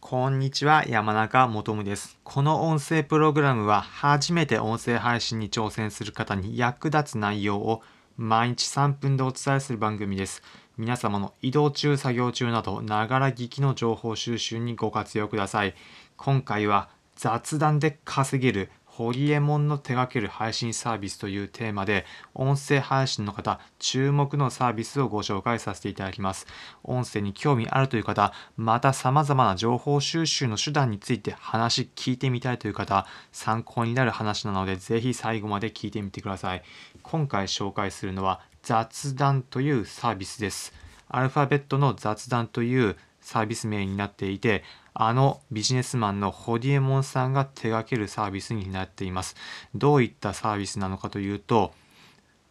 こんにちは、山中もとむです。この音声プログラムは初めて音声配信に挑戦する方に役立つ内容を毎日3分でお伝えする番組です。皆様の移動中、作業中など、ながら聞きの情報収集にご活用ください。今回は雑談で稼げるホリエモンの手掛ける配信サービスというテーマで、音声配信の方、注目のサービスをご紹介させていただきます。音声に興味あるという方、また様々な情報収集の手段について話聞いてみたいという方、参考になる話なので、ぜひ最後まで聞いてみてください。今回紹介するのは、雑談というサービスです。アルファベットの雑談というサービス名になっていて、あのビジネスマンのホディエモンさんが手掛けるサービスになっています。どういったサービスなのかというと、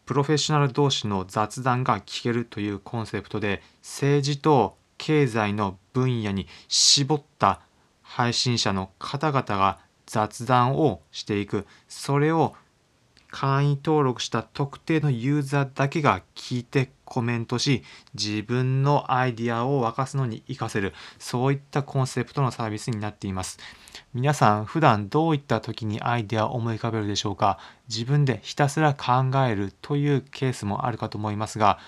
プロフェッショナル同士の雑談が聞けるというコンセプトで、政治と経済の分野に絞った配信者の方々が雑談をしていく。それを会員登録した特定のユーザーだけが聞いてコメントし自分のアイディアを沸かすのに活かせるそういったコンセプトのサービスになっています。皆さん普段どういった時にアイデアを思い浮かべるでしょうか？自分でひたすら考えるというケースもあるかと思いますが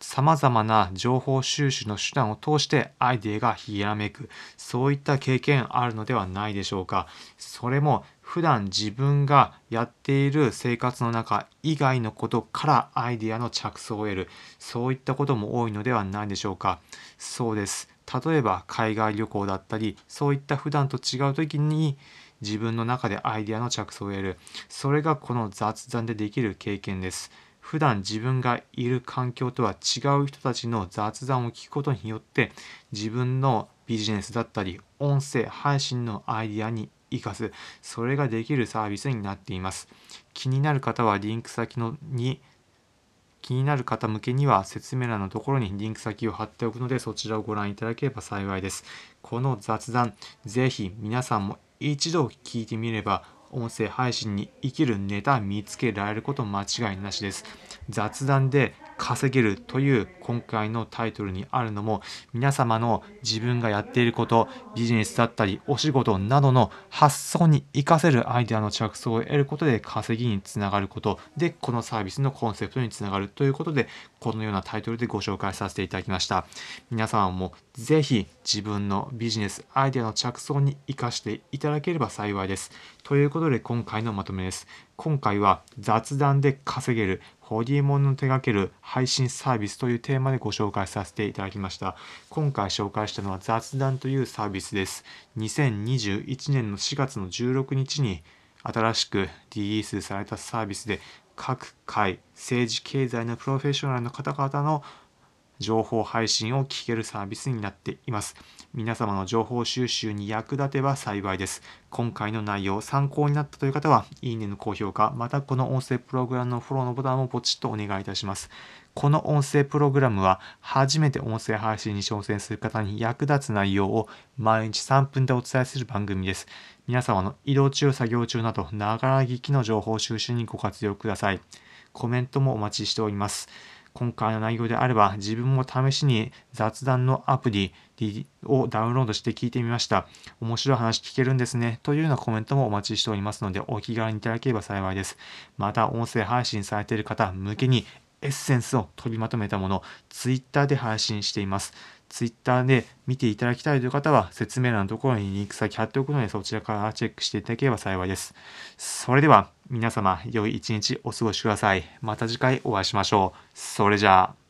様々な情報収集の手段を通してアイデアがひらめく。そういった経験あるのではないでしょうか。それも普段自分がやっている生活の中以外のことからアイデアの着想を得る。そういったことも多いのではないでしょうか。そうです。例えば海外旅行だったりそういった普段と違う時に自分の中でアイデアの着想を得る。それがこの雑談でできる経験です。普段自分がいる環境とは違う人たちの雑談を聞くことによって自分のビジネスだったり音声配信のアイデアに生かすそれができるサービスになっています。気になる方はリンク先のに気になる方向けには説明欄のところにリンク先を貼っておくのでそちらをご覧いただければ幸いです。この雑談ぜひ皆さんも一度聞いてみれば音声配信に生きるネタ見つけられること間違いなしです。雑談で稼げるという今回のタイトルにあるのも皆様の自分がやっていることビジネスだったりお仕事などの発想に活かせるアイデアの着想を得ることで稼ぎにつながることでこのサービスのコンセプトにつながるということでこのようなタイトルでご紹介させていただきました。皆様もぜひ自分のビジネスアイデアの着想に活かしていただければ幸いです。ということで今回のまとめです。今回は雑談で稼げるホディモンの手掛ける配信サービスというテーマでご紹介させていただきました。今回紹介したのは雑談というサービスです。2021年の4月の16日に新しくリリースされたサービスで各界政治経済のプロフェッショナルの方々の情報配信を聞けるサービスになっています。皆様の情報収集に役立てば幸いです。今回の内容参考になったという方は、いいねの高評価、またこの音声プログラムのフォローのボタンをポチッとお願いいたします。この音声プログラムは初めて音声配信に挑戦する方に役立つ内容を毎日3分でお伝えする番組です。皆様の移動中、作業中など、ながら聞きの情報収集にご活用ください。コメントもお待ちしております。今回の内容であれば自分も試しに雑談のアプリをダウンロードして聞いてみました。面白い話聞けるんですね。というようなコメントもお待ちしておりますのでお気軽にいただければ幸いです。また音声配信されている方向けにエッセンスを取りまとめたものを Twitter で配信しています。Twitter で見ていただきたいという方は説明欄のところにリンク先貼っておくのでそちらからチェックしていただければ幸いです。それでは皆様良い一日お過ごしください。また次回お会いしましょう。それじゃあ。